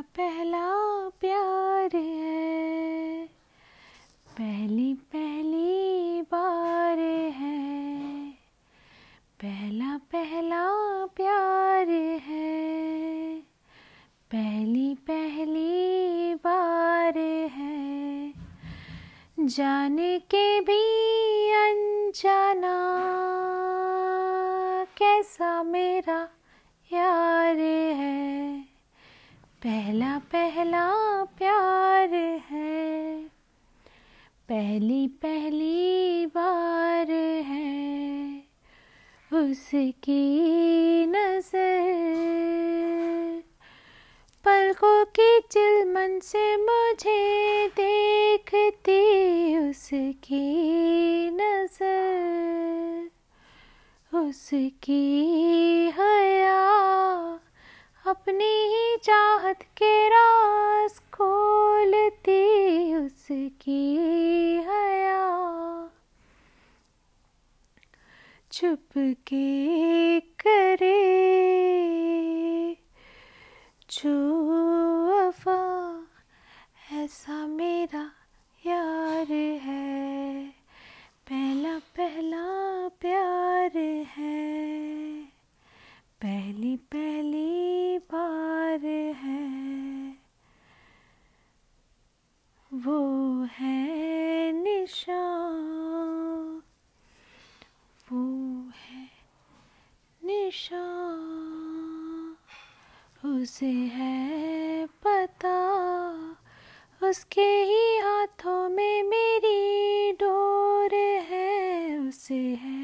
पहला पहला प्यार है, पहली पहली बार है, पहला पहला प्यार है, पहली पहली बार है। जाने के भी अनजाना कैसा मेरा यार है पहला पहला प्यार है। पहली पहली बार है। उसकी नज़र। पलकों की चिलमन से मुझे देखती उसकी नज़र। उसकी हया अपनी चाहत के रास खोलती उसकी हया। चुप वो है निशा वो है निशा उसे है पता, उसके ही हाथों में मेरी डोर है। उसे है